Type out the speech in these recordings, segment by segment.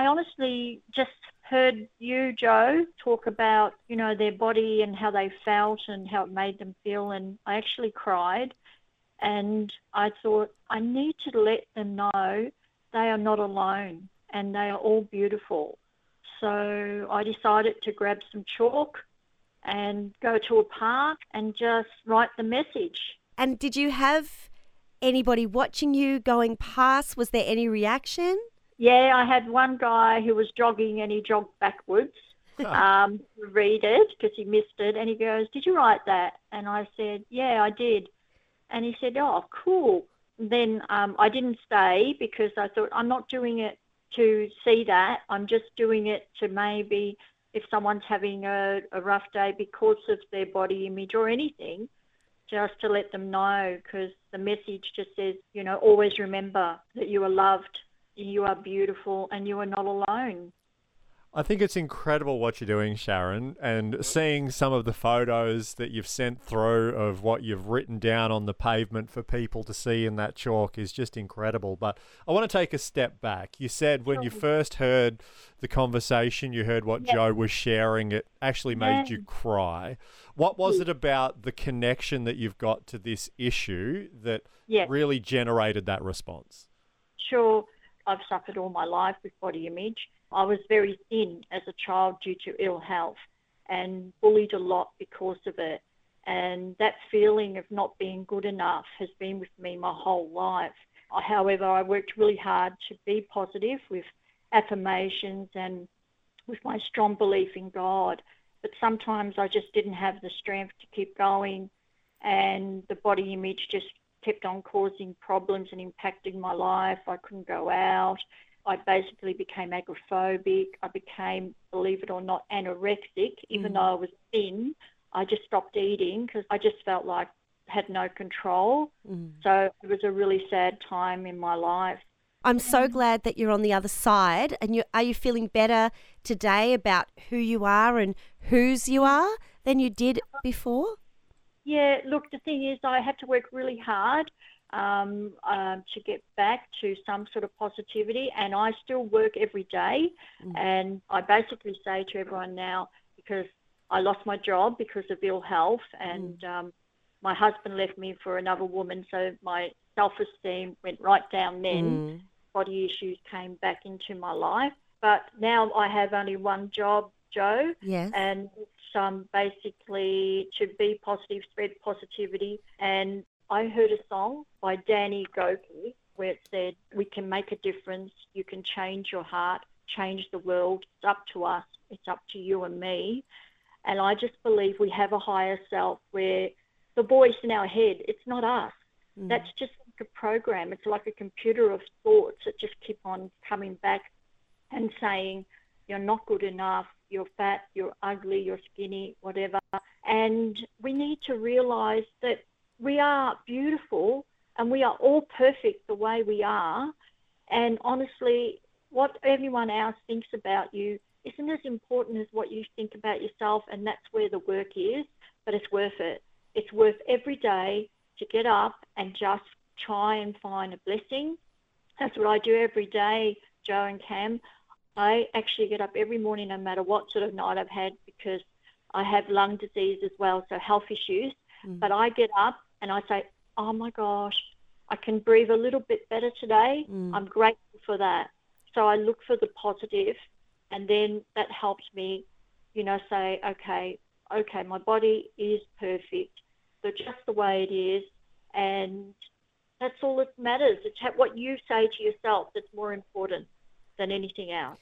I honestly just heard you, Joe, talk about, you know, their body and how they felt and how it made them feel. And I actually cried. And I thought, I need to let them know they are not alone and they are all beautiful. So I decided to grab some chalk and go to a park and just write the message. And did you have anybody watching you going past? Was there any reaction? Yeah, I had one guy who was jogging and he jogged backwards um, to read it because he missed it. And he goes, Did you write that? And I said, Yeah, I did. And he said, Oh, cool. Then um, I didn't stay because I thought, I'm not doing it to see that. I'm just doing it to maybe if someone's having a, a rough day because of their body image or anything, just to let them know because the message just says, you know, always remember that you are loved, you are beautiful, and you are not alone. I think it's incredible what you're doing, Sharon, and seeing some of the photos that you've sent through of what you've written down on the pavement for people to see in that chalk is just incredible. But I want to take a step back. You said when you first heard the conversation, you heard what Joe was sharing, it actually made you cry. What was it about the connection that you've got to this issue that really generated that response? Sure. I've suffered all my life with body image I was very thin as a child due to ill health and bullied a lot because of it. And that feeling of not being good enough has been with me my whole life. However, I worked really hard to be positive with affirmations and with my strong belief in God. But sometimes I just didn't have the strength to keep going, and the body image just kept on causing problems and impacting my life. I couldn't go out. I basically became agoraphobic. I became, believe it or not, anorexic. Even mm. though I was thin, I just stopped eating because I just felt like I had no control. Mm. So it was a really sad time in my life. I'm so glad that you're on the other side. And you, are you feeling better today about who you are and whose you are than you did before? Yeah, look, the thing is, I had to work really hard um, um, to get back to some sort of positivity. And I still work every day. Mm. And I basically say to everyone now, because I lost my job because of ill health, and mm. um, my husband left me for another woman, so my self esteem went right down then. Mm. Body issues came back into my life. But now I have only one job, Joe. Yes. And it's um, basically to be positive, spread positivity, and I heard a song by Danny Gokey where it said, We can make a difference. You can change your heart, change the world. It's up to us. It's up to you and me. And I just believe we have a higher self where the voice in our head, it's not us. Mm. That's just like a program. It's like a computer of thoughts that just keep on coming back and saying, You're not good enough. You're fat, you're ugly, you're skinny, whatever. And we need to realize that we are beautiful and we are all perfect the way we are. And honestly, what everyone else thinks about you isn't as important as what you think about yourself, and that's where the work is, but it's worth it. It's worth every day to get up and just try and find a blessing. That's what I do every day, Joe and Cam. I actually get up every morning no matter what sort of night I've had because I have lung disease as well, so health issues. Mm. But I get up and I say, oh my gosh, I can breathe a little bit better today. Mm. I'm grateful for that. So I look for the positive, and then that helps me, you know, say, okay, okay, my body is perfect, so just the way it is, and that's all that matters. It's what you say to yourself that's more important than anything else.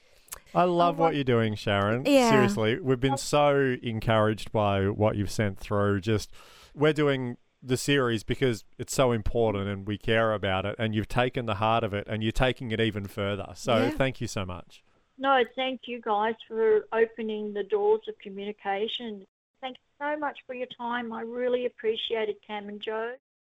I love oh, what you're doing, Sharon. Yeah. Seriously, we've been oh. so encouraged by what you've sent through. Just we're doing the series because it's so important and we care about it and you've taken the heart of it and you're taking it even further. So yeah. thank you so much. No, thank you guys for opening the doors of communication. Thanks so much for your time. I really appreciate it, Cam and Joe.